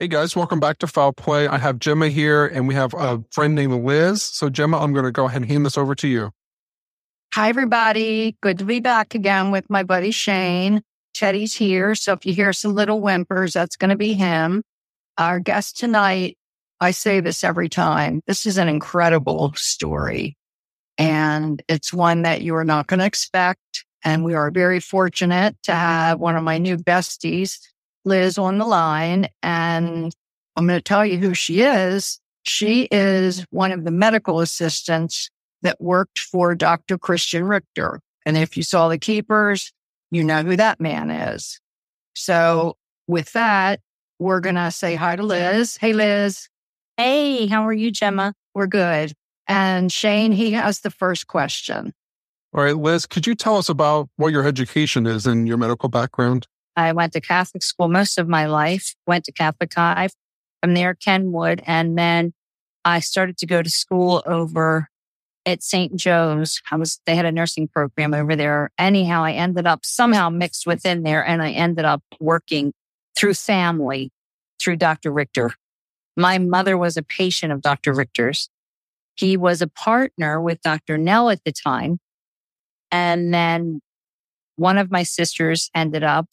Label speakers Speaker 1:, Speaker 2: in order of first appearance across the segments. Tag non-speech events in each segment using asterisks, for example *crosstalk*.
Speaker 1: Hey guys, welcome back to Foul Play. I have Gemma here and we have a friend named Liz. So, Gemma, I'm going to go ahead and hand this over to you.
Speaker 2: Hi, everybody. Good to be back again with my buddy Shane. Teddy's here. So, if you hear some little whimpers, that's going to be him. Our guest tonight, I say this every time. This is an incredible story and it's one that you are not going to expect. And we are very fortunate to have one of my new besties Liz on the line and I'm going to tell you who she is. She is one of the medical assistants that worked for Dr. Christian Richter. And if you saw the keepers, you know who that man is. So with that, we're going to say hi to Liz. Hey, Liz.
Speaker 3: Hey, how are you, Gemma?
Speaker 2: We're good. And Shane, he has the first question.
Speaker 1: All right, Liz, could you tell us about what your education is and your medical background?
Speaker 3: I went to Catholic school most of my life, went to Catholic High from there, Kenwood. And then I started to go to school over at St. Joe's. I was, they had a nursing program over there. Anyhow, I ended up somehow mixed within there and I ended up working through family through Dr. Richter. My mother was a patient of Dr. Richter's. He was a partner with Dr. Nell at the time. And then one of my sisters ended up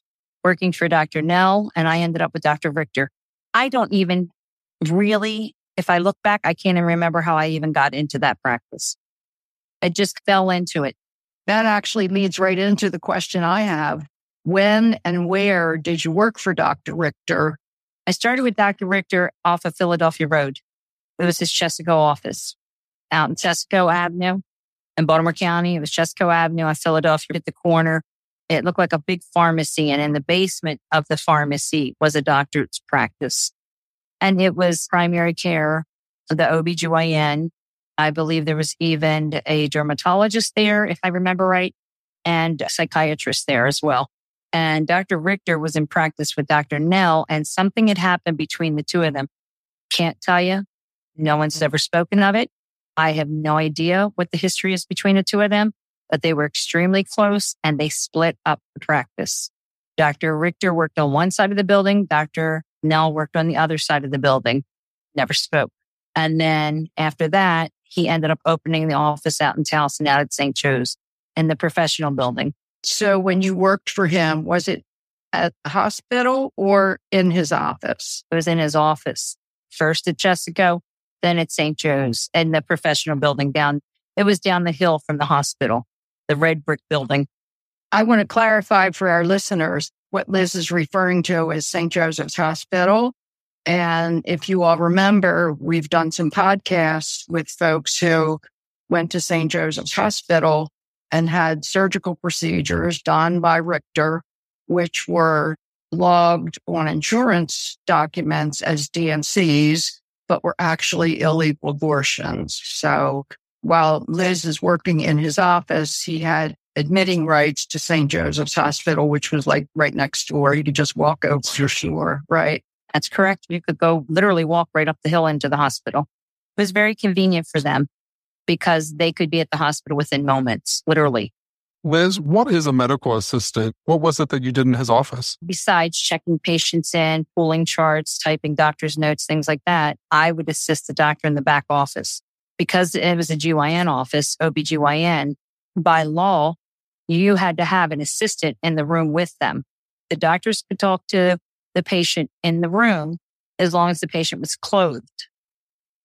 Speaker 3: working for Dr. Nell and I ended up with Dr. Richter. I don't even really, if I look back, I can't even remember how I even got into that practice. I just fell into it.
Speaker 2: That actually leads right into the question I have. When and where did you work for Dr. Richter?
Speaker 3: I started with Dr. Richter off of Philadelphia Road. It was his Chesapeake office out in Chesapeake Avenue in Baltimore County. It was Chesapeake Avenue on Philadelphia at the corner. It looked like a big pharmacy. And in the basement of the pharmacy was a doctor's practice. And it was primary care, the OBGYN. I believe there was even a dermatologist there, if I remember right, and a psychiatrist there as well. And Dr. Richter was in practice with Dr. Nell, and something had happened between the two of them. Can't tell you. No one's ever spoken of it. I have no idea what the history is between the two of them but they were extremely close and they split up the practice. Dr. Richter worked on one side of the building. Dr. Nell worked on the other side of the building, never spoke. And then after that, he ended up opening the office out in Towson out at St. Joe's in the professional building.
Speaker 2: So when you worked for him, was it at the hospital or in his office?
Speaker 3: It was in his office, first at Chesapeake, then at St. Joe's in the professional building down. It was down the hill from the hospital the red brick building.
Speaker 2: I want to clarify for our listeners what Liz is referring to as St. Joseph's Hospital. And if you all remember, we've done some podcasts with folks who went to St. Joseph's Hospital and had surgical procedures done by Richter, which were logged on insurance documents as D&Cs, but were actually illegal abortions. So while Liz is working in his office, he had admitting rights to St. Joseph's Hospital, which was like right next door. You could just walk over your shore, right?
Speaker 3: That's correct. You could go literally walk right up the hill into the hospital. It was very convenient for them because they could be at the hospital within moments, literally.
Speaker 4: Liz, what is a medical assistant? What was it that you did in his office?
Speaker 3: Besides checking patients in, pulling charts, typing doctor's notes, things like that, I would assist the doctor in the back office. Because it was a GYN office, OBGYN, by law, you had to have an assistant in the room with them. The doctors could talk to the patient in the room as long as the patient was clothed.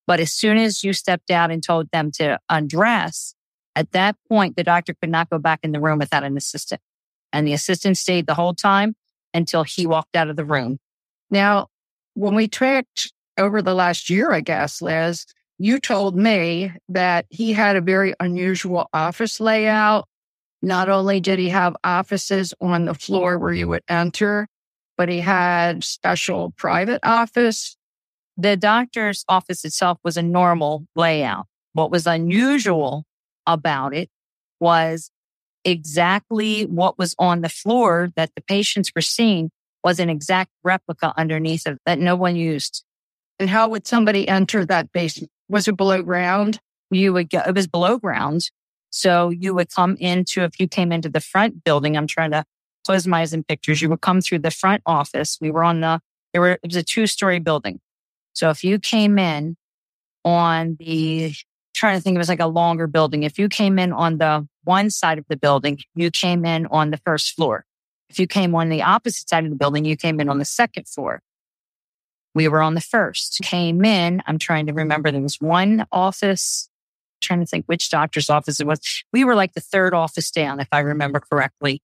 Speaker 3: But as soon as you stepped out and told them to undress, at that point, the doctor could not go back in the room without an assistant. And the assistant stayed the whole time until he walked out of the room.
Speaker 2: Now, when we tracked over the last year, I guess, Liz, you told me that he had a very unusual office layout. Not only did he have offices on the floor where you would enter, but he had special private office.
Speaker 3: The doctor's office itself was a normal layout. What was unusual about it was exactly what was on the floor that the patients were seeing was an exact replica underneath of that no one used.
Speaker 2: And how would somebody enter that basement? Was it below ground?
Speaker 3: You would go, it was below ground. So you would come into, if you came into the front building, I'm trying to close my eyes in pictures, you would come through the front office. We were on the, there were, it was a two story building. So if you came in on the trying to think it was like a longer building. If you came in on the one side of the building, you came in on the first floor. If you came on the opposite side of the building, you came in on the second floor. We were on the first. Came in. I'm trying to remember. There was one office. Trying to think which doctor's office it was. We were like the third office down, if I remember correctly.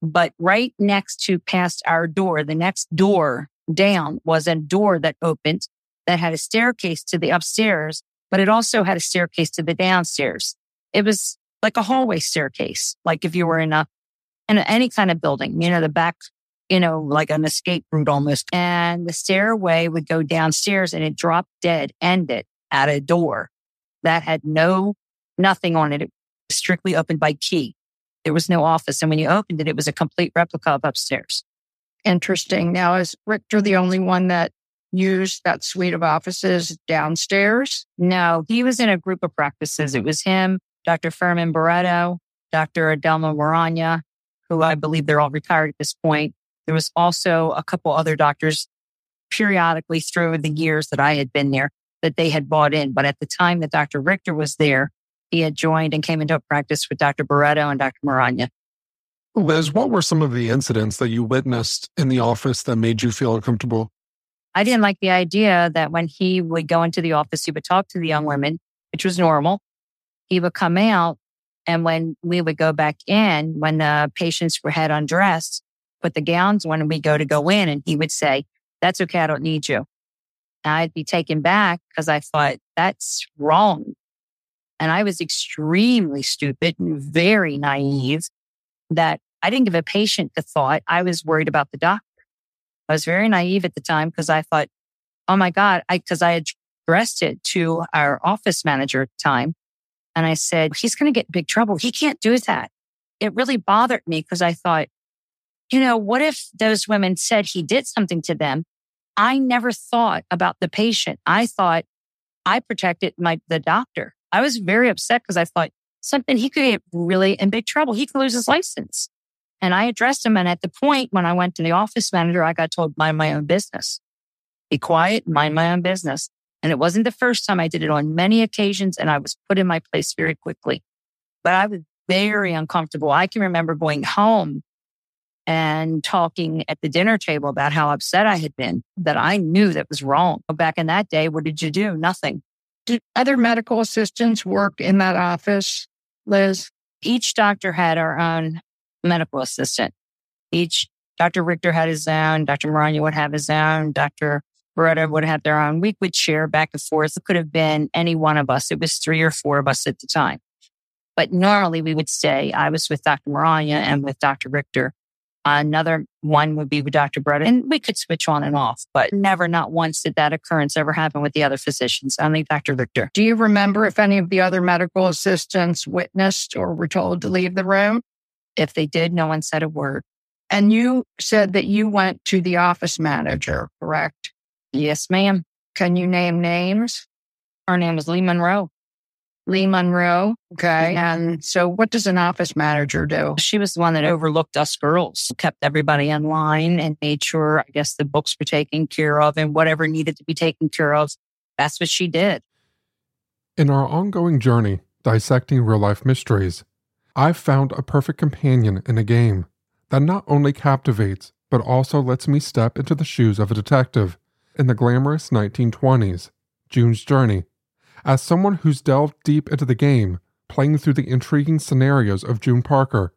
Speaker 3: But right next to past our door, the next door down was a door that opened that had a staircase to the upstairs but it also had a staircase to the downstairs. It was like a hallway staircase, like if you were in a, in any kind of building, you know, the back, you know, like an escape route almost. And the stairway would go downstairs and it dropped dead, ended at a door that had no, nothing on it. It was strictly opened by key. There was no office. And when you opened it, it was a complete replica of upstairs.
Speaker 2: Interesting. Now, is Richter the only one that used that suite of offices downstairs?
Speaker 3: No, he was in a group of practices. It was him, Dr. Furman Barreto, Dr. Adelma Moranya, who I believe they're all retired at this point. There was also a couple other doctors periodically through the years that I had been there that they had bought in. But at the time that Dr. Richter was there, he had joined and came into a practice with Dr. Barreto and Dr. Moranya.
Speaker 4: Liz, what were some of the incidents that you witnessed in the office that made you feel uncomfortable?
Speaker 3: I didn't like the idea that when he would go into the office, he would talk to the young women, which was normal. He would come out. And when we would go back in, when the patients were had undressed, put the gowns on and we go to go in and he would say, that's okay. I don't need you. And I'd be taken back because I thought that's wrong. And I was extremely stupid and very naive that I didn't give a patient the thought. I was worried about the doctor. I was very naive at the time because I thought, oh my God, I, cause I addressed it to our office manager at the time. And I said, he's going to get big trouble. He can't do that. It really bothered me because I thought, you know, what if those women said he did something to them? I never thought about the patient. I thought I protected my, the doctor. I was very upset because I thought something he could get really in big trouble. He could lose his license. And I addressed him. And at the point when I went to the office manager, I got told, mind my own business. Be quiet, mind my own business. And it wasn't the first time I did it on many occasions. And I was put in my place very quickly, but I was very uncomfortable. I can remember going home and talking at the dinner table about how upset I had been that I knew that was wrong. Back in that day, what did you do? Nothing.
Speaker 2: Did other medical assistants work in that office, Liz?
Speaker 3: Each doctor had our own medical assistant. Each Dr. Richter had his own, Dr. Moranya would have his own, Dr. Barreto would have their own. We would share back and forth. It could have been any one of us. It was three or four of us at the time. But normally we would stay. I was with Dr. Moranya and with Dr. Richter. Another one would be with Dr. Barreto. And we could switch on and off, but never, not once did that occurrence ever happen with the other physicians, only Dr. Richter.
Speaker 2: Do you remember if any of the other medical assistants witnessed or were told to leave the room?
Speaker 3: If they did, no one said a word.
Speaker 2: And you said that you went to the office manager, correct?
Speaker 3: Yes, ma'am.
Speaker 2: Can you name names?
Speaker 3: Her name is Lee Monroe.
Speaker 2: Lee Monroe. Okay. And so what does an office manager do?
Speaker 3: She was the one that overlooked us girls, kept everybody in line and made sure, I guess, the books were taken care of and whatever needed to be taken care of. That's what she did.
Speaker 4: In our ongoing journey, dissecting real life mysteries, I've found a perfect companion in a game that not only captivates, but also lets me step into the shoes of a detective in the glamorous 1920s, June's Journey. As someone who's delved deep into the game, playing through the intriguing scenarios of June Parker,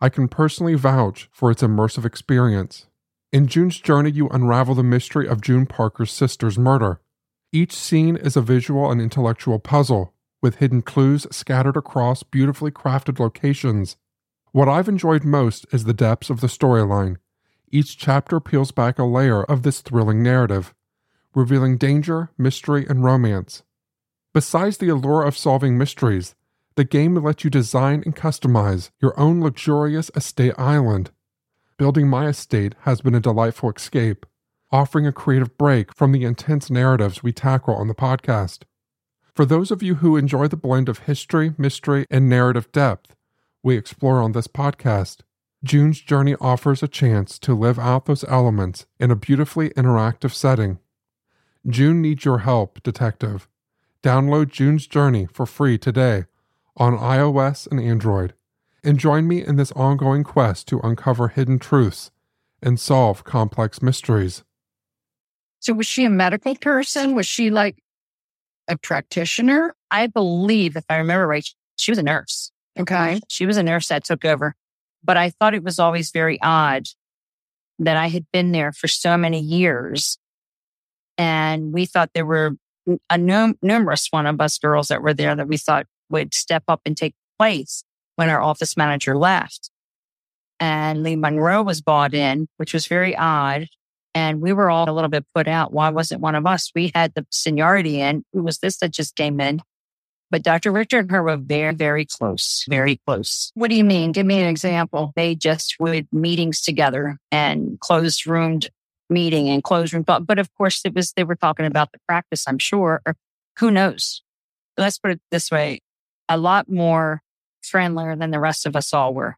Speaker 4: I can personally vouch for its immersive experience. In June's Journey, you unravel the mystery of June Parker's sister's murder. Each scene is a visual and intellectual puzzle, with hidden clues scattered across beautifully crafted locations. What I've enjoyed most is the depths of the storyline. Each chapter peels back a layer of this thrilling narrative, revealing danger, mystery, and romance. Besides the allure of solving mysteries, the game lets you design and customize your own luxurious estate island. Building my estate has been a delightful escape, offering a creative break from the intense narratives we tackle on the podcast. For those of you who enjoy the blend of history, mystery, and narrative depth we explore on this podcast, June's Journey offers a chance to live out those elements in a beautifully interactive setting. June needs your help, detective. Download June's Journey for free today on iOS and Android, and join me in this ongoing quest to uncover hidden truths and solve complex mysteries.
Speaker 2: So, was she a medical person? Was she like a practitioner?
Speaker 3: I believe, if I remember right, she was a nurse.
Speaker 2: Okay.
Speaker 3: She was a nurse that took over. But I thought it was always very odd that I had been there for so many years. And we thought there were a num- numerous one of us girls that were there that we thought would step up and take place when our office manager left. And Lee Monroe was bought in, which was very odd. And we were all a little bit put out. Why wasn't one of us? We had the seniority in. Who was this that just came in? But Dr. Richter and her were very, very close, very close.
Speaker 2: What do you mean? Give me an example.
Speaker 3: They just would meetings together and closed roomed meeting and closed room. But of course, it was, they were talking about the practice, I'm sure, or who knows? Let's put it this way a lot more friendlier than the rest of us all were.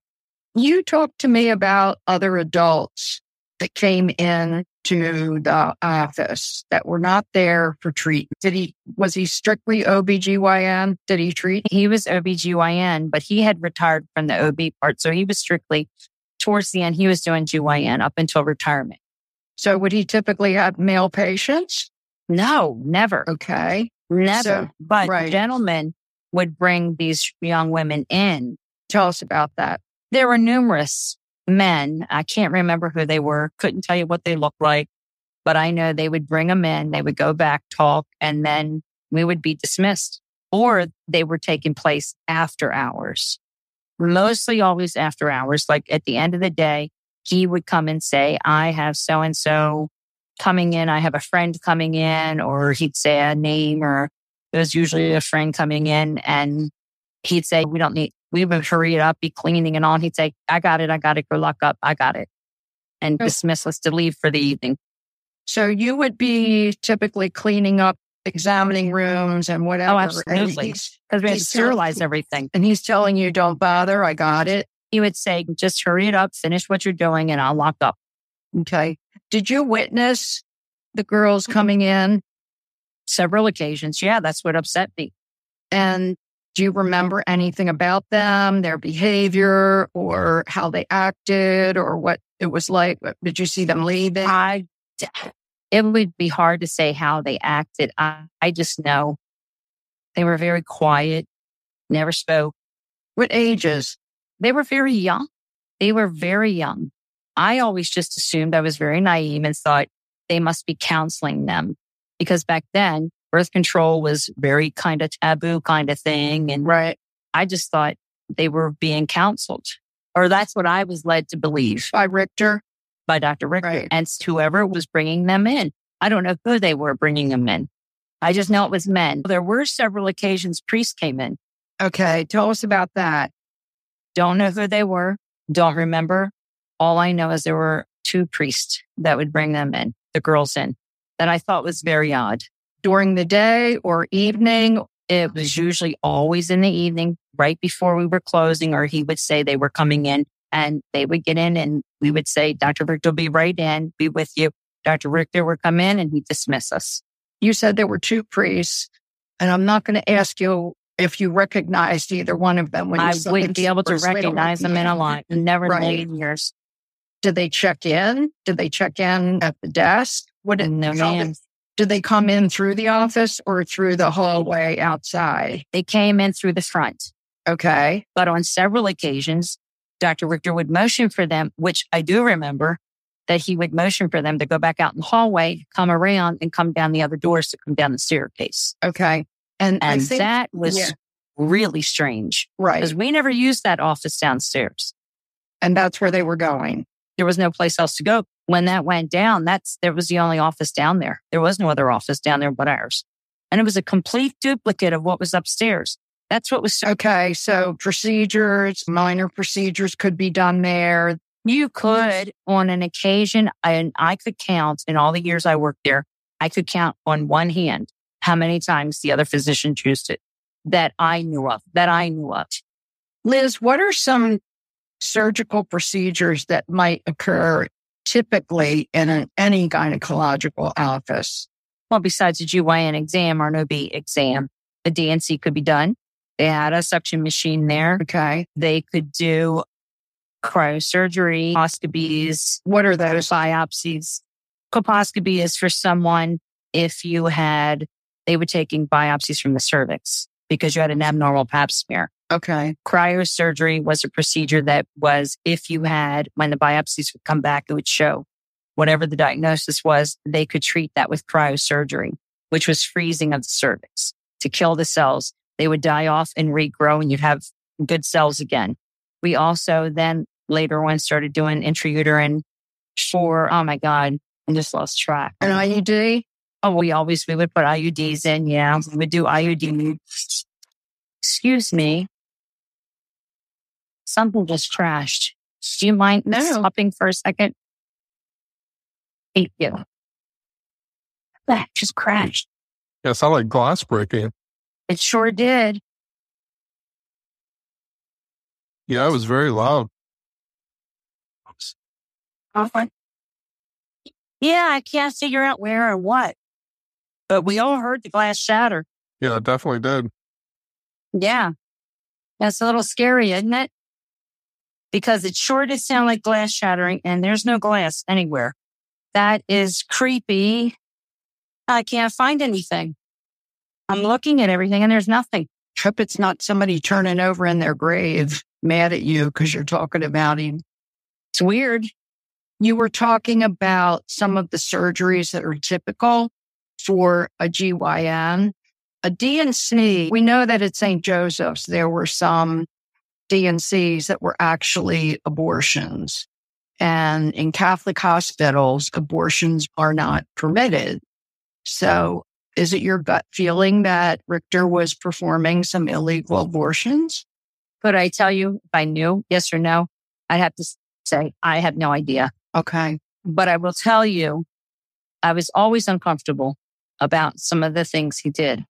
Speaker 2: You talked to me about other adults that came in to the office that were not there for treatment. Did he, was he strictly OBGYN? Did he treat?
Speaker 3: He was OBGYN, but he had retired from the OB part. So he was strictly towards the end, he was doing GYN up until retirement.
Speaker 2: So would he typically have male patients?
Speaker 3: No, never.
Speaker 2: Okay.
Speaker 3: Never.
Speaker 2: So,
Speaker 3: but
Speaker 2: right.
Speaker 3: gentlemen would bring these young women in.
Speaker 2: Tell us about that.
Speaker 3: There were numerous men. I can't remember who they were. Couldn't tell you what they looked like, but I know they would bring them in. They would go back, talk, and then we would be dismissed or they were taking place after hours. Mostly always after hours. Like at the end of the day, he would come and say, I have so and so coming in. I have a friend coming in, or he'd say a name, or it was usually a friend coming in and he'd say, we don't need, we would hurry it up, be cleaning and on. He'd say, I got it. I got it. Go lock up. I got it. And
Speaker 2: Oh.
Speaker 3: dismiss us to leave for the evening.
Speaker 2: So you would be typically cleaning up, examining rooms and oh, whatever.
Speaker 3: Oh, absolutely. Because we had to sterilize everything.
Speaker 2: and he's telling you, don't bother. I got it.
Speaker 3: He would say, just hurry it up, finish what you're doing, and I'll lock up.
Speaker 2: Okay. Did you witness the girls mm-hmm. coming in?
Speaker 3: Several occasions. Yeah, that's what upset me.
Speaker 2: And do you remember anything about them, their behavior, or how they acted, or what it was like? Did you see them leaving?
Speaker 3: I, it would be hard to say how they acted. I, I just know they were very quiet, never spoke.
Speaker 2: What ages?
Speaker 3: They were very young. They were very young. I always just assumed I was very naive and thought they must be counseling them because back then birth control was very kind of taboo kind of thing. And
Speaker 2: Right.
Speaker 3: I just thought they were being counseled or that's what I was led to believe
Speaker 2: By Richter.
Speaker 3: by Dr. Richter
Speaker 2: Right.
Speaker 3: and whoever was bringing them in. I don't know who they were bringing them in. I just know it was men. There were several occasions priests came in.
Speaker 2: Okay. Tell us about that.
Speaker 3: Don't know who they were. Don't remember. All I know is there were two priests that would bring them in, the girls in, that I thought was very odd.
Speaker 2: During the day or evening?
Speaker 3: It was usually always in the evening, right before we were closing, or he would say they were coming in and they would get in and we would say, Dr. Richter will be right in, be with you. Dr. Richter would come in and he'd dismiss us.
Speaker 2: You said there were two priests, and I'm not going to ask you if you recognized either one of them when you
Speaker 3: I wouldn't be able to recognize them in a line. Never in a
Speaker 2: Right.
Speaker 3: million years.
Speaker 2: Did they check in? Did they check in at the desk? What did,
Speaker 3: No,
Speaker 2: how did, did they come in through the office or through the hallway outside?
Speaker 3: They came in through the front.
Speaker 2: Okay.
Speaker 3: But on several occasions, Dr. Richter would motion for them, which I do remember that he would motion for them to go back out in the hallway, come around and come down the other doors to come down the staircase.
Speaker 2: Okay. And,
Speaker 3: And
Speaker 2: think,
Speaker 3: that was
Speaker 2: yeah.
Speaker 3: really strange
Speaker 2: right.
Speaker 3: because we never used that office downstairs.
Speaker 2: And that's where they were going.
Speaker 3: There was no place else to go. When that went down, that's, there was the only office down there. There was no other office down there but ours. And it was a complete duplicate of what was upstairs. That's what was so
Speaker 2: Okay. So procedures, minor procedures could be done there.
Speaker 3: You could, on an occasion, and I could count in all the years I worked there, I could count on one hand how many times the other physician used it that I knew of, that I knew of.
Speaker 2: Liz, what are some surgical procedures that might occur typically in an, any gynecological office?
Speaker 3: Well, besides a GYN exam or an OB exam, the DNC could be done. They had a suction machine there.
Speaker 2: Okay.
Speaker 3: They could do cryosurgery, colposcopies,
Speaker 2: What are those?
Speaker 3: biopsies. Colposcopy is for someone if you had, they were taking biopsies from the cervix because you had an abnormal pap smear.
Speaker 2: Okay.
Speaker 3: Cryosurgery was a procedure that was if you had, when the biopsies would come back, it would show whatever the diagnosis was, they could treat that with cryosurgery, which was freezing of the cervix to kill the cells. They would die off and regrow and you'd have good cells again. We also then later on started doing intrauterine for, oh my God, I just lost track.
Speaker 2: An IUD?
Speaker 3: Oh, we always, we would put IUDs in. Yeah. We would do IUD. Excuse me. Something just crashed. Do you mind
Speaker 2: No.
Speaker 3: stopping for a second? Thank you. That just crashed.
Speaker 4: Yeah, it sounded like glass breaking.
Speaker 3: It sure did.
Speaker 4: Yeah, it was very loud. Uh-huh.
Speaker 3: Yeah, I can't figure out where or what. But we all heard the glass shatter.
Speaker 4: Yeah, it definitely did.
Speaker 3: Yeah. That's a little scary, isn't it? Because it sure did sound like glass shattering and there's no glass anywhere. That is creepy. I can't find anything. I'm looking at everything and there's nothing.
Speaker 2: Hope it's not somebody turning over in their grave mad at you because you're talking about him.
Speaker 3: It's weird.
Speaker 2: You were talking about some of the surgeries that are typical for a GYN. A DNC, we know that at St. Joseph's, there were some DNCs that were actually abortions. And in Catholic hospitals, abortions are not permitted. So is it your gut feeling that Richter was performing some illegal abortions?
Speaker 3: Could I tell you if I knew, yes or no? I'd have to say, I have no idea.
Speaker 2: Okay.
Speaker 3: But I will tell you, I was always uncomfortable about some of the things he did.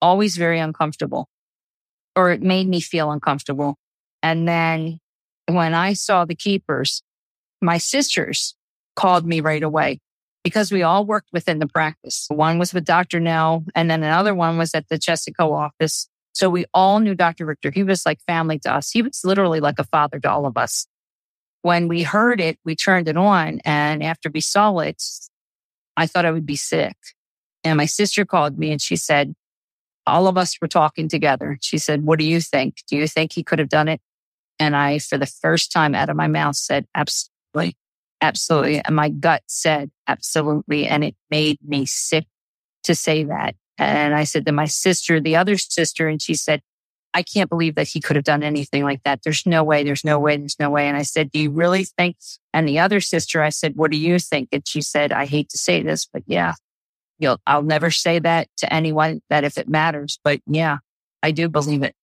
Speaker 3: Always very uncomfortable. Or it made me feel uncomfortable. And then when I saw the keepers, my sisters called me right away because we all worked within the practice. One was with Dr. Nell, and then another one was at the Chesapeake office. So we all knew Dr. Richter. He was like family to us. He was literally like a father to all of us. When we heard it, we turned it on. And after we saw it, I thought I would be sick. And my sister called me and she said, all of us were talking together. She said, what do you think? Do you think he could have done it? And I, for the first time out of my mouth said, absolutely, absolutely. And my gut said, absolutely. And it made me sick to say that. And I said to my sister, the other sister, and she said, I can't believe that he could have done anything like that. There's no way. There's no way. There's no way. And I said, do you really think? And the other sister, I said, what do you think? And she said, I hate to say this, but yeah, you'll, I'll never say that to anyone that if it matters, but yeah, I do believe it.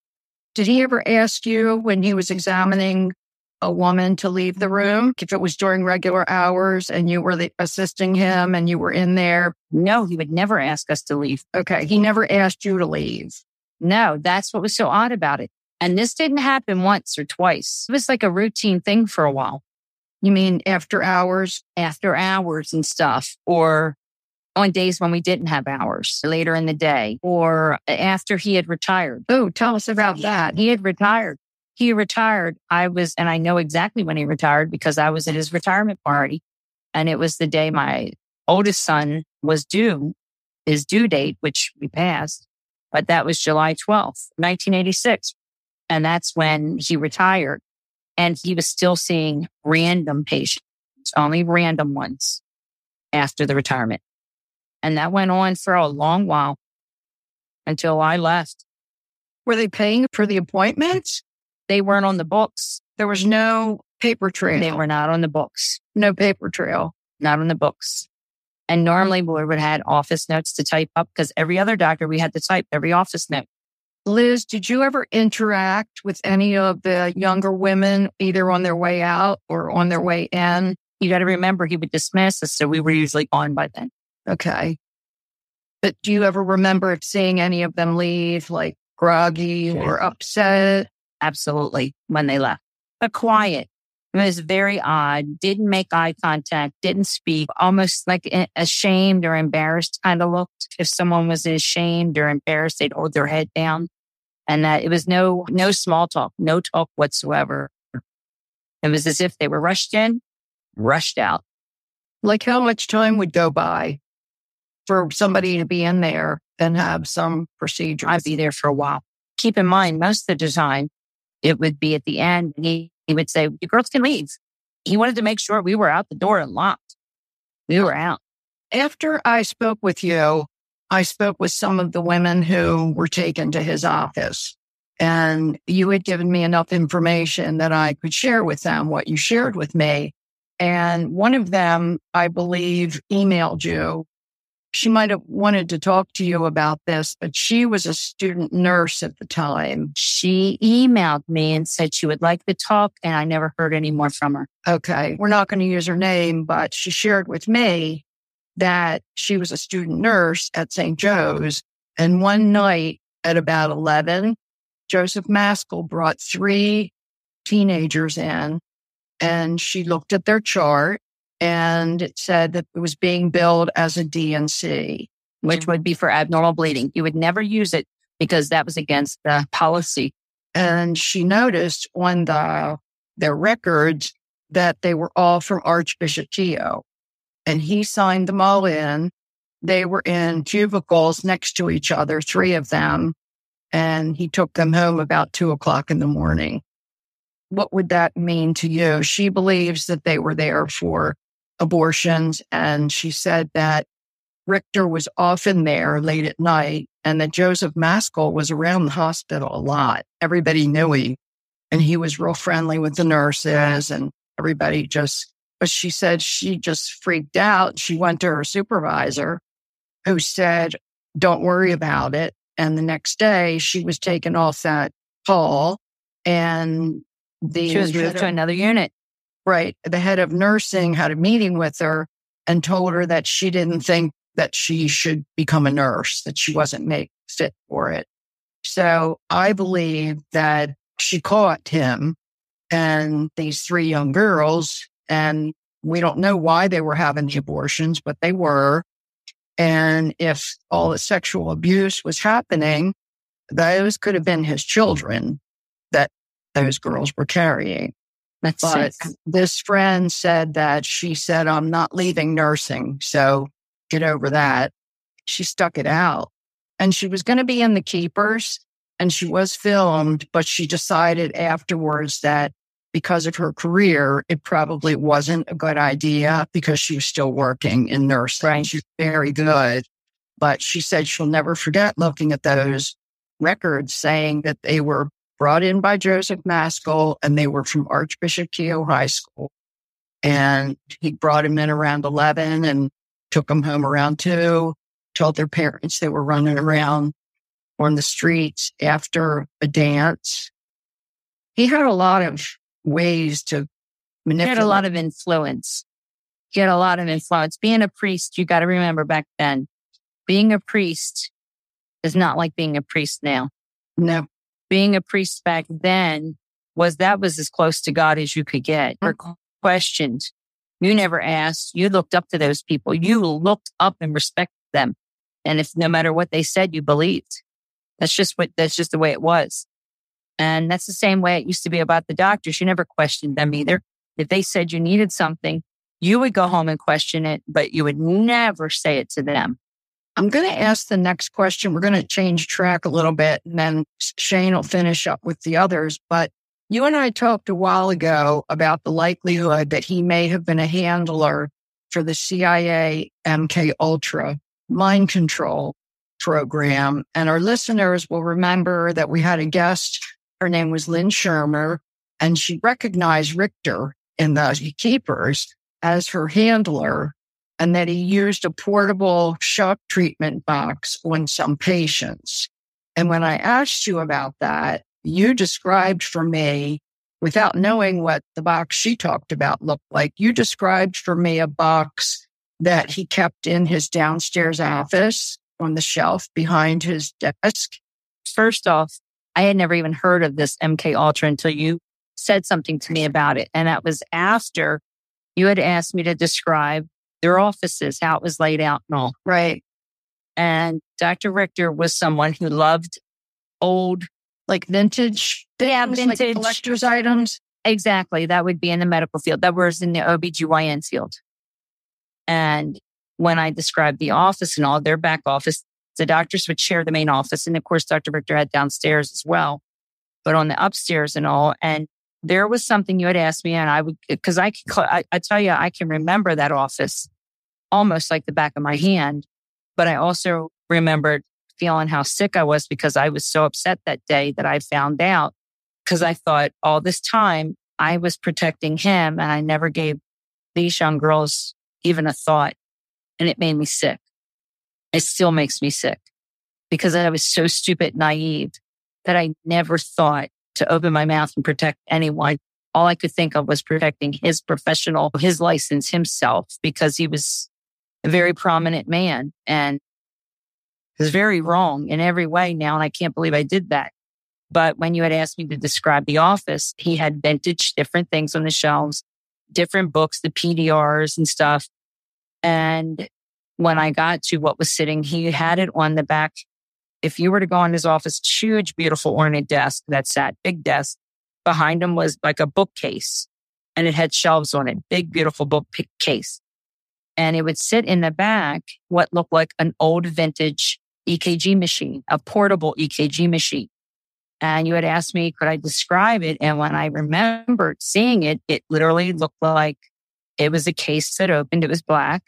Speaker 2: Did he ever ask you when he was examining a woman to leave the room if it was during regular hours and you were the, assisting him and you were in there?
Speaker 3: No, he would never ask us to leave.
Speaker 2: Okay. He never asked you to leave.
Speaker 3: No, that's what was so odd about it. And this didn't happen once or twice. It was like a routine thing for a while.
Speaker 2: You mean after hours?
Speaker 3: After hours and stuff, or on days when we didn't have hours later in the day, or after he had retired.
Speaker 2: Oh, tell us about that.
Speaker 3: He had retired. He retired. I was, and I know exactly when he retired because I was at his retirement party. And it was the day my oldest son was due, his due date, which we passed, but that was July 12th, 1986. And that's when he retired. And he was still seeing random patients, only random ones after the retirement. And that went on for a long while until I left.
Speaker 2: Were they paying for the mm-hmm. appointments?
Speaker 3: They weren't on the books.
Speaker 2: There was no paper trail.
Speaker 3: They were not on the books.
Speaker 2: No paper trail.
Speaker 3: Not on the books. And normally we would have had office notes to type up because every other doctor we had to type every office note.
Speaker 2: Liz, did you ever interact with any of the younger women, either on their way out or on their way in?
Speaker 3: You got to remember he would dismiss us. So we were usually gone by then.
Speaker 2: Okay. But do you ever remember seeing any of them leave like groggy or upset?
Speaker 3: Absolutely. When they left, but quiet. It was very odd. Didn't make eye contact, didn't speak, almost like ashamed or embarrassed kind of looked. If someone was ashamed or embarrassed, they'd hold their head down. And that it was no, no small talk, no talk whatsoever. It was as if they were rushed in, rushed out.
Speaker 2: Like how much time would go by for somebody to be in there and have some procedure?
Speaker 3: I'd be there for a while. Keep in mind, most of the time, it would be at the end. He, he would say, you girls can leave. He wanted to make sure we were out the door and locked. We were out.
Speaker 2: After I spoke with you, I spoke with some of the women who were taken to his office and you had given me enough information that I could share with them what you shared with me. And one of them, I believe, emailed you she might have wanted to talk to you about this, but she was a student nurse at the time.
Speaker 3: She emailed me and said she would like to talk, and I never heard any more from her.
Speaker 2: Okay. We're not going to use her name, but she shared with me that she was a student nurse at St. Joe's. And one night at about 11, Joseph Maskell brought three teenagers in and she looked at their chart and it said that it was being billed as a D&C,
Speaker 3: which mm-hmm. would be for abnormal bleeding. You would never use it because that was against the policy.
Speaker 2: And she noticed on the their records that they were all from Archbishop Keough. And he signed them all in. They were in cubicles next to each other, three of them. And he took them home about two o'clock in the morning. What would that mean to you? She believes that they were there for abortions. And she said that Richter was often there late at night and that Joseph Maskell was around the hospital a lot. Everybody knew him and he was real friendly with the nurses and everybody just, but she said she just freaked out. She went to her supervisor who said, don't worry about it. And the next day she was taken off that call and the
Speaker 3: she was moved to another unit.
Speaker 2: Right. The head of nursing had a meeting with her and told her that she didn't think that she should become a nurse, that she wasn't made fit for it. So I believe that she caught him and these three young girls, and we don't know why they were having the abortions, but they were. And if all the sexual abuse was happening, those could have been his children that those girls were carrying.
Speaker 3: That's
Speaker 2: but this friend said that she said, I'm not leaving nursing. So get over that. She stuck it out and she was going to be in the keepers and she was filmed, but she decided afterwards that because of her career, it probably wasn't a good idea because she was still working in nursing. Right. She's very good, but she said she'll never forget looking at those records saying that they were brought in by Joseph Maskell and they were from Archbishop Keough High School. And he brought them in around 11 and took them home around two, told their parents they were running around on the streets after a dance. He had a lot of ways to
Speaker 3: He
Speaker 2: manipulate.
Speaker 3: had a lot of influence. He had a lot of influence. Being a priest, you got to remember back then, being a priest is not like being a priest now.
Speaker 2: no,
Speaker 3: Being a priest back then was that was as close to God as you could get. Or mm-hmm. questioned. You never asked. You looked up to those people. You looked up and respected them. And if no matter what they said, you believed. That's just what, that's just the way it was. And that's the same way it used to be about the doctors. You never questioned them either. If they said you needed something, you would go home and question it, but you would never say it to them.
Speaker 2: I'm going to ask the next question. We're going to change track a little bit and then Shane will finish up with the others. But you and I talked a while ago about the likelihood that he may have been a handler for the CIA MK Ultra mind control program. And our listeners will remember that we had a guest. Her name was Lynn Shermer and she recognized Richter in the keepers as her handler and that he used a portable shock treatment box on some patients. And when I asked you about that, you described for me, without knowing what the box she talked about looked like, you described for me a box that he kept in his downstairs office on the shelf behind his desk.
Speaker 3: First off, I had never even heard of this MK Ultra until you said something to me about it. And that was after you had asked me to describe their offices, how it was laid out and all.
Speaker 2: Right.
Speaker 3: And Dr. Richter was someone who loved old,
Speaker 2: Like vintage
Speaker 3: Yeah,
Speaker 2: things, like
Speaker 3: vintage.
Speaker 2: collector's items.
Speaker 3: exactly. That would be in the medical field. That was in the OBGYN field. And when I described the office and all their back office, the doctors would share the main office. And of course, Dr. Richter had downstairs as well, but on the upstairs and all. And there was something you had asked me and I would, eh, cause I could, I, I tell you, I can remember that office almost like the back of my hand. But I also remembered feeling how sick I was because I was so upset that day that I found out because I thought all this time I was protecting him and I never gave these young girls even a thought and it made me sick. It still makes me sick because I was so stupid, naive that I never thought to open my mouth and protect anyone. All I could think of was protecting his professional, his license himself because he was a very prominent man and was very wrong in every way now. And I can't believe I did that. But when you had asked me to describe the office, he had vintage different things on the shelves, different books, the PDRs and stuff. And when I got to what was sitting, he had it on the back. If you were to go in his office, huge, beautiful ornate desk that sat, big desk. Behind him was like a bookcase and it had shelves on it, big, beautiful bookcase. And it would sit in the back, what looked like an old vintage EKG machine, a portable EKG machine. And you had asked me, could I describe it? And when I remembered seeing it, it literally looked like it was a case that opened. It was black.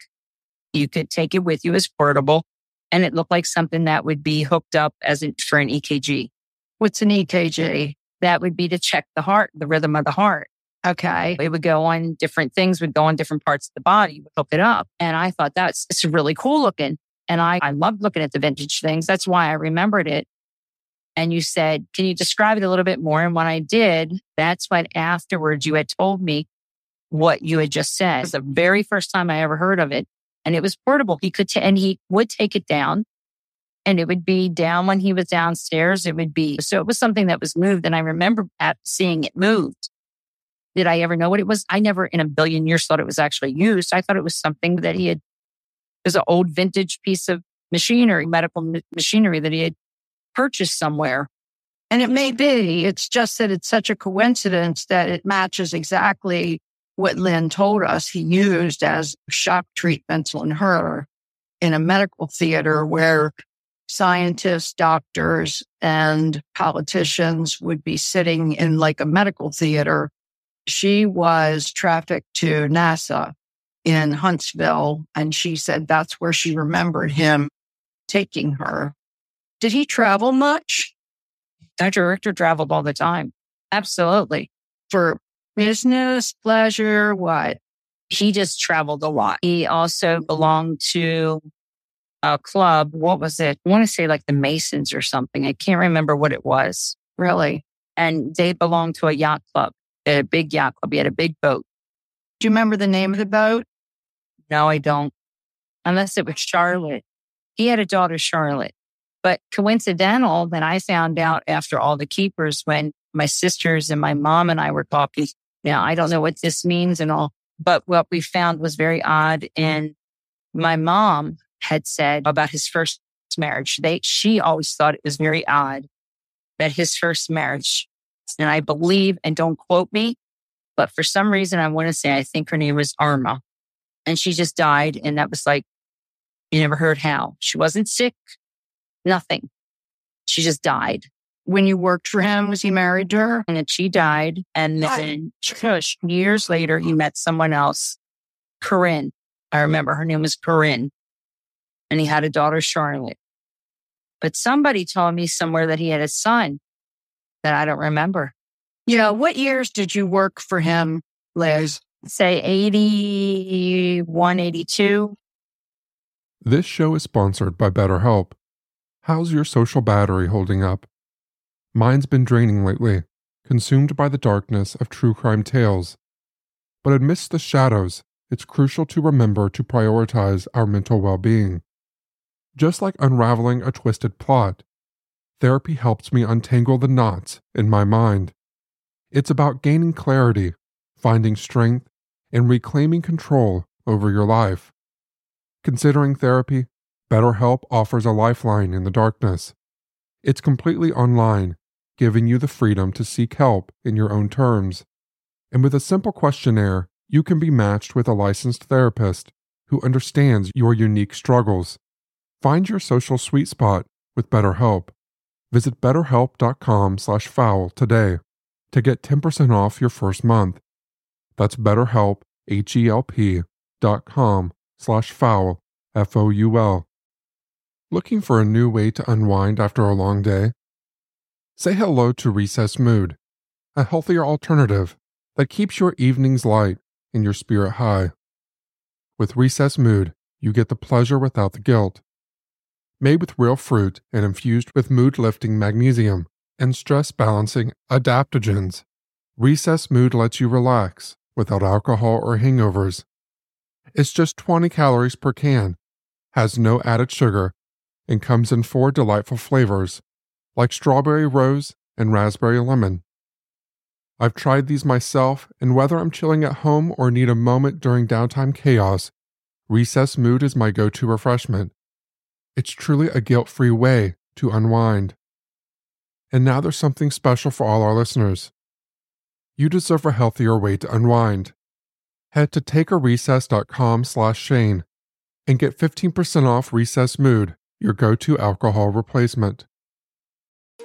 Speaker 3: You could take it with you as portable. And it looked like something that would be hooked up as in, for an EKG.
Speaker 2: What's an EKG?
Speaker 3: That would be to check the heart, the rhythm of the heart.
Speaker 2: Okay.
Speaker 3: It would go on different things, would go on different parts of the body, would hook it up. And I thought that's it's really cool looking. And I, I loved looking at the vintage things. That's why I remembered it. And you said, can you describe it a little bit more? And when I did, that's when afterwards you had told me what you had just said. It was the very first time I ever heard of it. And it was portable. He could, ta- and he would take it down and it would be down when he was downstairs. It would be, so it was something that was moved. And I remember at seeing it moved. Did I ever know what it was? I never in a billion years thought it was actually used. I thought it was something that he had, it was an old vintage piece of machinery, medical ma- machinery that he had purchased somewhere.
Speaker 2: And it may be, it's just that it's such a coincidence that it matches exactly what Lynn told us he used as shock treatments on her in a medical theater where scientists, doctors, and politicians would be sitting in like a medical theater. She was trafficked to NASA in Huntsville, and she said that's where she remembered him taking her. Did he travel much?
Speaker 3: Dr. Richter traveled all the time. Absolutely.
Speaker 2: for business, pleasure, what?
Speaker 3: He just traveled a lot. He also belonged to a club. What was it? I want to say like the Masons or something. I can't remember what it was.
Speaker 2: Really?
Speaker 3: And they belonged to a yacht club. They had a big yacht club. He had a big boat.
Speaker 2: Do you remember the name of the boat?
Speaker 3: No, I don't. Unless it was Charlotte. He had a daughter, Charlotte. But coincidental that I found out after all the keepers when my sisters and my mom and I were talking. Now, I don't know what this means and all, but what we found was very odd. Mm-hmm. And my mom had said about his first marriage. They, she always thought it was very odd that his first marriage, and I believe, and don't quote me, but for some reason, I want to say, I think her name was Arma and she just died. And that was like, you never heard how she wasn't sick, nothing. She just died.
Speaker 2: When you worked for him, was he married to her?
Speaker 3: And then she died. And then shush, years later, he met someone else, Corinne. I remember her name was Corinne. And he had a daughter, Charlotte. But somebody told me somewhere that he had a son that I don't remember.
Speaker 2: Yeah. What years did you work for him, Liz?
Speaker 3: Say 81, 82.
Speaker 4: This show is sponsored by BetterHelp. How's your social battery holding up? Mine's been draining lately, consumed by the darkness of true crime tales. But amidst the shadows, it's crucial to remember to prioritize our mental well being. Just like unraveling a twisted plot, therapy helps me untangle the knots in my mind. It's about gaining clarity, finding strength, and reclaiming control over your life. Considering therapy, BetterHelp offers a lifeline in the darkness. It's completely online, giving you the freedom to seek help in your own terms. And with a simple questionnaire, you can be matched with a licensed therapist who understands your unique struggles. Find your social sweet spot with BetterHelp. Visit betterhelp.com/foul today to get 10% off your first month. That's BetterHelp, H-E-L-P dot com slash foul, F-O-U-L. Looking for a new way to unwind after a long day? Say hello to Recess Mood, a healthier alternative that keeps your evenings light and your spirit high. With Recess Mood, you get the pleasure without the guilt. Made with real fruit and infused with mood lifting magnesium and stress balancing adaptogens, Recess Mood lets you relax without alcohol or hangovers. It's just 20 calories per can, has no added sugar, and comes in four delightful flavors like strawberry rose and raspberry lemon. I've tried these myself, and whether I'm chilling at home or need a moment during downtime chaos, Recess Mood is my go to refreshment. It's truly a guilt free way to unwind. And now there's something special for all our listeners. You deserve a healthier way to unwind. Head to takearecess.com slash Shane and get 15% off Recess Mood, your go-to alcohol replacement.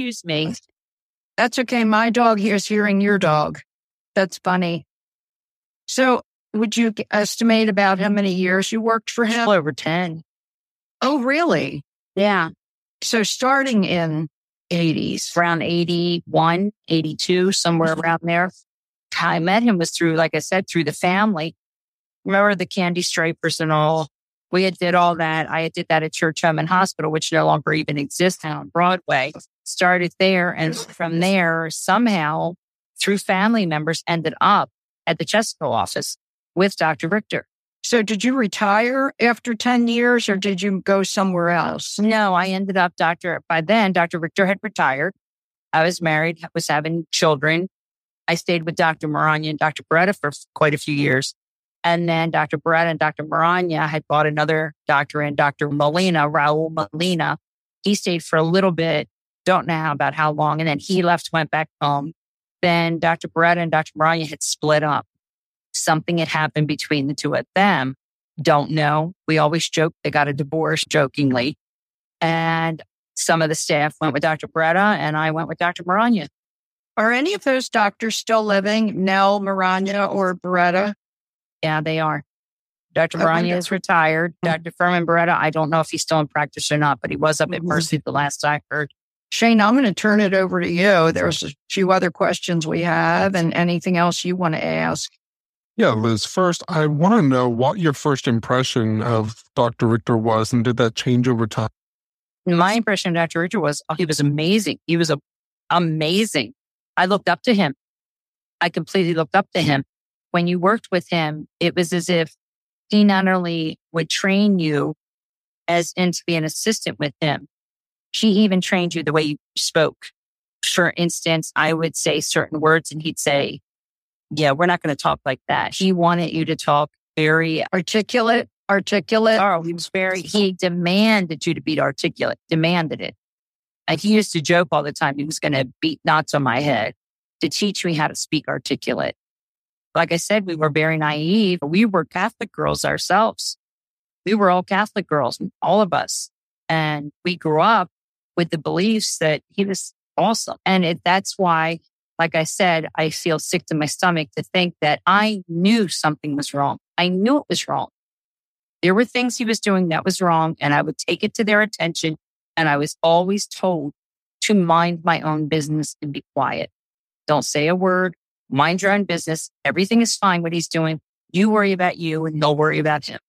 Speaker 3: Excuse me.
Speaker 2: That's okay. My dog here is hearing your dog. That's funny. So, would you estimate about how many years you worked for him?
Speaker 3: Over 10.
Speaker 2: Oh, really?
Speaker 3: Yeah.
Speaker 2: So, starting in 80s,
Speaker 3: Around 81, 82, somewhere mm-hmm. around there. How I met him was through, like I said, through the family. Remember the candy stripers and all? We had did all that. I did that at Church Home and Hospital, which no longer even exists now on Broadway. Started there. And from there, somehow through family members ended up at the Chesapeake office with Dr. Richter.
Speaker 2: So, did you retire after 10 years or did you go somewhere else?
Speaker 3: No, I ended up Dr. By then, Dr. Richter had retired. I was married, was having children. I stayed with Dr. Maranya and Dr. Beretta for quite a few years. And then Dr. Beretta and Dr. Maranya had bought another doctor in Dr. Molina, Raul Molina. He stayed for a little bit. Don't know about how long. And then he left, went back home. Then Dr. Beretta and Dr. Maranya had split up. Something had happened between the two of them. Don't know. We always joke they got a divorce jokingly. And some of the staff went with Dr. Beretta and I went with Dr. Maranya.
Speaker 2: Are any of those doctors still living, Nell, Maranya, or Beretta?
Speaker 3: Yeah, they are. Dr.
Speaker 2: Okay.
Speaker 3: Is retired. Dr. Furman Beretta, I don't know if he's still in practice or not, but he was up at
Speaker 2: Mhm.
Speaker 3: Mercy the last I heard.
Speaker 2: Shane, I'm going to turn it over to you. There's a few other questions we have and anything else you want to ask.
Speaker 4: Yeah, Liz, first, I want to know what your first impression of Dr. Richter was, and did that change over time?
Speaker 3: My impression of Dr. Richter was oh, he was amazing. He was a, amazing. I looked up to him. I completely looked up to him. When you worked with him, it was as if he not only would train you as in to be an assistant with him, he even trained you the way you spoke. For instance, I would say certain words and he'd say, yeah, we're not going to talk like that. He wanted you to talk very
Speaker 2: Articulate, articulate.
Speaker 3: Oh, he was very, he demanded you to be articulate, demanded it. And he used to joke all the time. He was going to beat knots on my head to teach me how to speak articulate. Like I said, we were very naive. We were Catholic girls ourselves. We were all Catholic girls, all of us. And we grew up with the beliefs that he was awesome. And it, that's why, like I said, I feel sick to my stomach to think that I knew something was wrong. I knew it was wrong. There were things he was doing that was wrong, and I would take it to their attention. And I was always told to mind my own business and be quiet. Don't say a word. Mind your own business. Everything is fine what he's doing. You worry about you and they'll worry about him.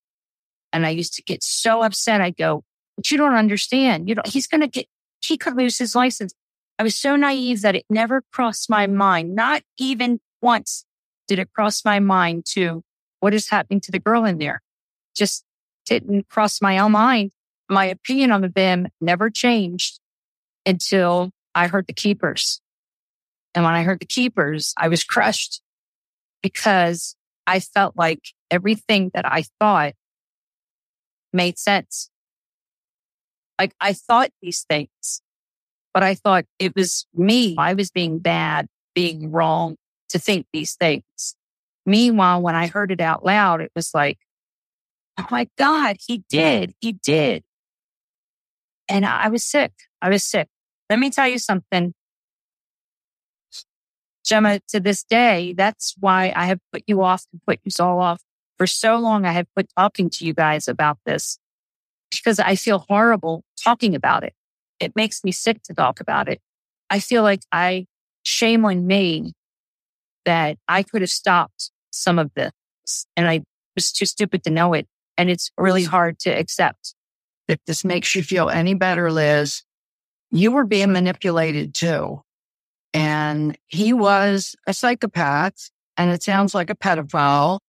Speaker 3: And I used to get so upset. I'd go, but you don't understand. You know, he's going to get, he could lose his license. I was so naive that it never crossed my mind. Not even once did it cross my mind to what is happening to the girl in there. Just didn't cross my own mind. My opinion on the BIM never changed until I heard the keepers. And when I heard the keepers, I was crushed because I felt like everything that I thought made sense. Like I thought these things, but I thought it was me. I was being bad, being wrong to think these things. Meanwhile, when I heard it out loud, it was like, oh my God, he did. He did. And I was sick. I was sick. Let me tell you something. Gemma, to this day, that's why I have put you off and put you all off. For so long, I have put talking to you guys about this because I feel horrible talking about it. It makes me sick to talk about it. I feel like I, shame on me that I could have stopped some of this and I was too stupid to know it. And it's really hard to accept.
Speaker 2: If this makes you feel any better, Liz, you were being manipulated too. And he was a psychopath and it sounds like a pedophile.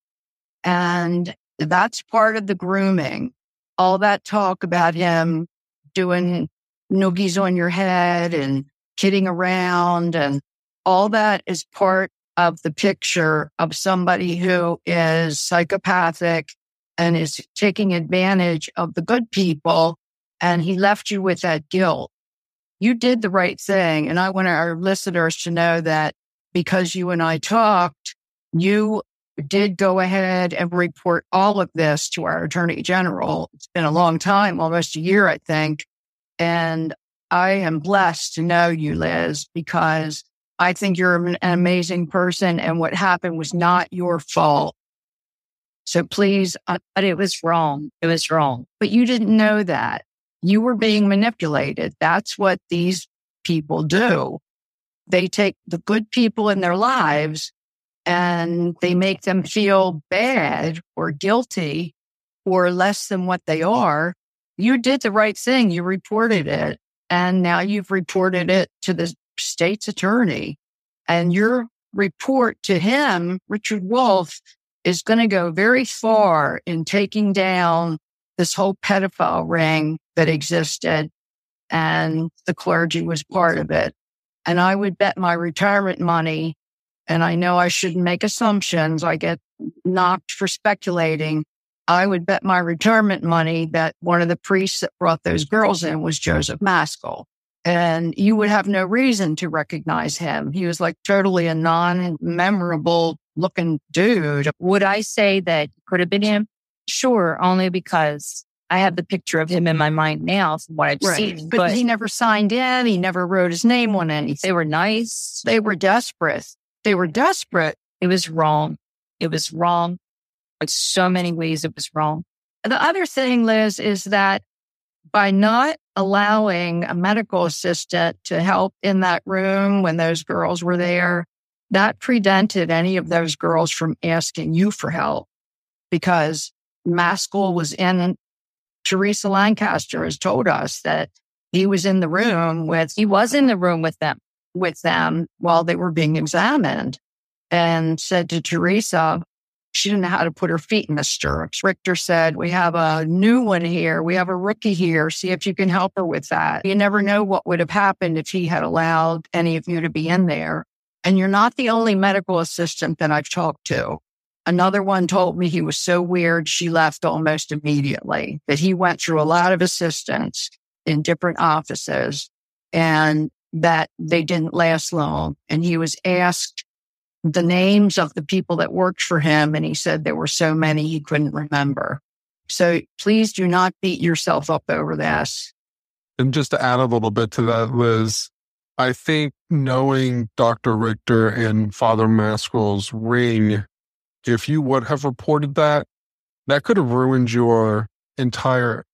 Speaker 2: And that's part of the grooming. All that talk about him doing noogies on your head and kidding around and all that is part of the picture of somebody who is psychopathic and is taking advantage of the good people. And he left you with that guilt. You did the right thing. And I want our listeners to know that because you and I talked, you did go ahead and report all of this to our attorney general. It's been a long time, almost a year, I think. And I am blessed to know you, Liz, because I think you're an amazing person. And what happened was not your fault. So please, uh,
Speaker 3: But it was wrong. It was wrong.
Speaker 2: but you didn't know that. You were being manipulated. That's what these people do. They take the good people in their lives and they make them feel bad or guilty or less than what they are. You did the right thing. You reported it. And now you've reported it to the state's attorney. And your report to him, Richard Wolf, is going to go very far in taking down this whole pedophile ring that existed. And the clergy was part of it. And I would bet my retirement money, and I know I shouldn't make assumptions. I get knocked for speculating. I would bet my retirement money that one of the priests that brought those girls in was Joseph Maskell. And you would have no reason to recognize him. He was like totally a non memorable looking dude.
Speaker 3: Would I say that could have been him? Sure, only because I have the picture of him in my mind now from what I've
Speaker 2: Right.
Speaker 3: seen.
Speaker 2: But, he never signed in. He never wrote his name on anything.
Speaker 3: they were nice.
Speaker 2: They were desperate. They were desperate.
Speaker 3: It was wrong. It was wrong. In so many ways, it was wrong.
Speaker 2: The other thing, Liz, is that by not allowing a medical assistant to help in that room when those girls were there, that prevented any of those girls from asking you for help because Maskell was in, Teresa Lancaster has told us that he was in the room with,
Speaker 3: He was in the room with them.
Speaker 2: with them while they were being examined and said to Teresa, she didn't know how to put her feet in the stirrups. Richter said, We have a new one here. We have a rookie here. See if you can help her with that. You never know what would have happened if he had allowed any of you to be in there. And you're not the only medical assistant that I've talked to. Another one told me he was so weird, she left almost immediately, that he went through a lot of assistants in different offices and that they didn't last long. And he was asked the names of the people that worked for him. And he said there were so many he couldn't remember. So please do not beat yourself up over this.
Speaker 1: And just to add a little bit to that, Liz, I think knowing Dr. Richter and Father Maskell's ring, if you would have reported that, that could have ruined your entire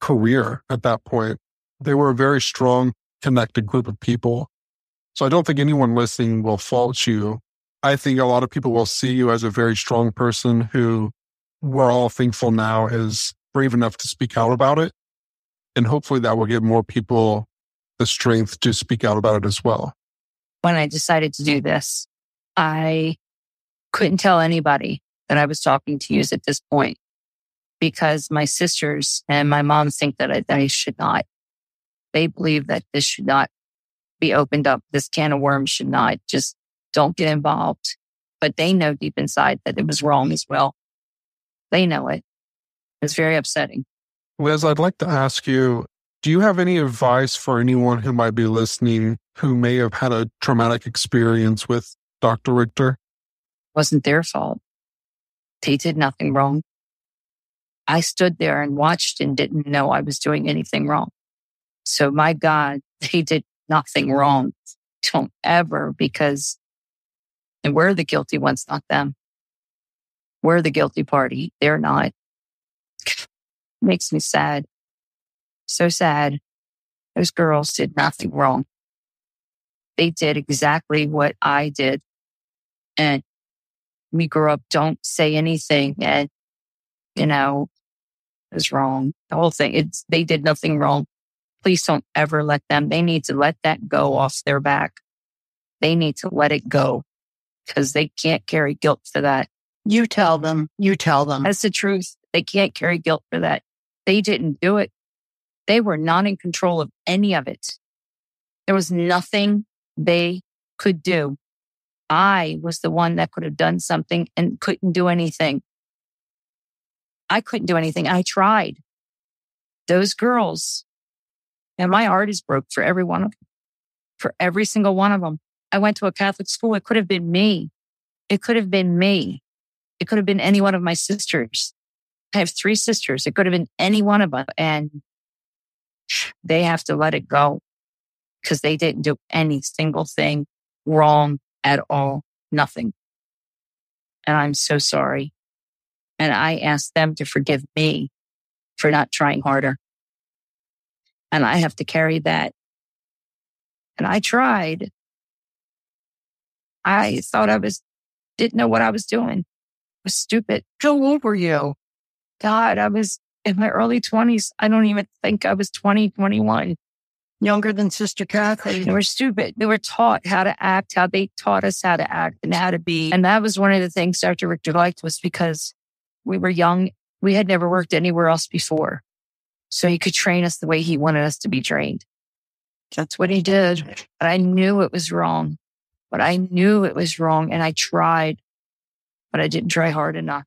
Speaker 1: career at that point. They were a very strong, connected group of people. So I don't think anyone listening will fault you. I think a lot of people will see you as a very strong person who we're all thankful now is brave enough to speak out about it. And hopefully that will give more people the strength to speak out about it as well.
Speaker 3: When I decided to do this, I couldn't tell anybody that I was talking to you at this point because my sisters and my mom think that I, that I should not. They believe that this should not be opened up. This can of worms should not just don't get involved. But they know deep inside that it was wrong as well. They know it. It's very upsetting.
Speaker 1: Liz, I'd like to ask you do you have any advice for anyone who might be listening who may have had a traumatic experience with Dr. Richter?
Speaker 3: Wasn't their fault. They did nothing wrong. I stood there and watched and didn't know I was doing anything wrong. So my God, *laughs* they did nothing wrong. Don't ever because and we're the guilty ones, not them. We're the guilty party. They're not. *laughs* Makes me sad. So sad. Those girls did nothing wrong. They did exactly what I did. And we grew up, don't say anything. And, you know, was wrong. The whole thing, it's, they did nothing wrong. Please don't ever let them, they need to let that go off their back. They need to let it go because they can't carry guilt for that.
Speaker 2: You tell them, you tell them.
Speaker 3: That's the truth. They can't carry guilt for that. They didn't do it. They were not in control of any of it. There was nothing they could do. I was the one that could have done something and couldn't do anything. I couldn't do anything. I tried. Those girls, and my heart is broke for every one of them, for every single one of them. I went to a Catholic school. It could have been me. It could have been me. It could have been any one of my sisters. I have three sisters. It could have been any one of them. And they have to let it go because they didn't do any single thing wrong at all. Nothing. And I'm so sorry. And I ask them to forgive me for not trying harder. And I have to carry that. And I tried. I thought I was, didn't know what I was doing. I was stupid.
Speaker 2: How old were you?
Speaker 3: God, I was in my early 20s. I don't even think I was 20, 21.
Speaker 2: Younger than Sister Cathy.
Speaker 3: They were stupid. They were taught how to act, how they taught us how to act and how to be. And that was one of the things Dr. Richter liked was because we were young. We had never worked anywhere else before. So he could train us the way he wanted us to be trained.
Speaker 2: That's what he did.
Speaker 3: But I knew it was wrong. But I knew it was wrong and I tried, but I didn't try hard enough.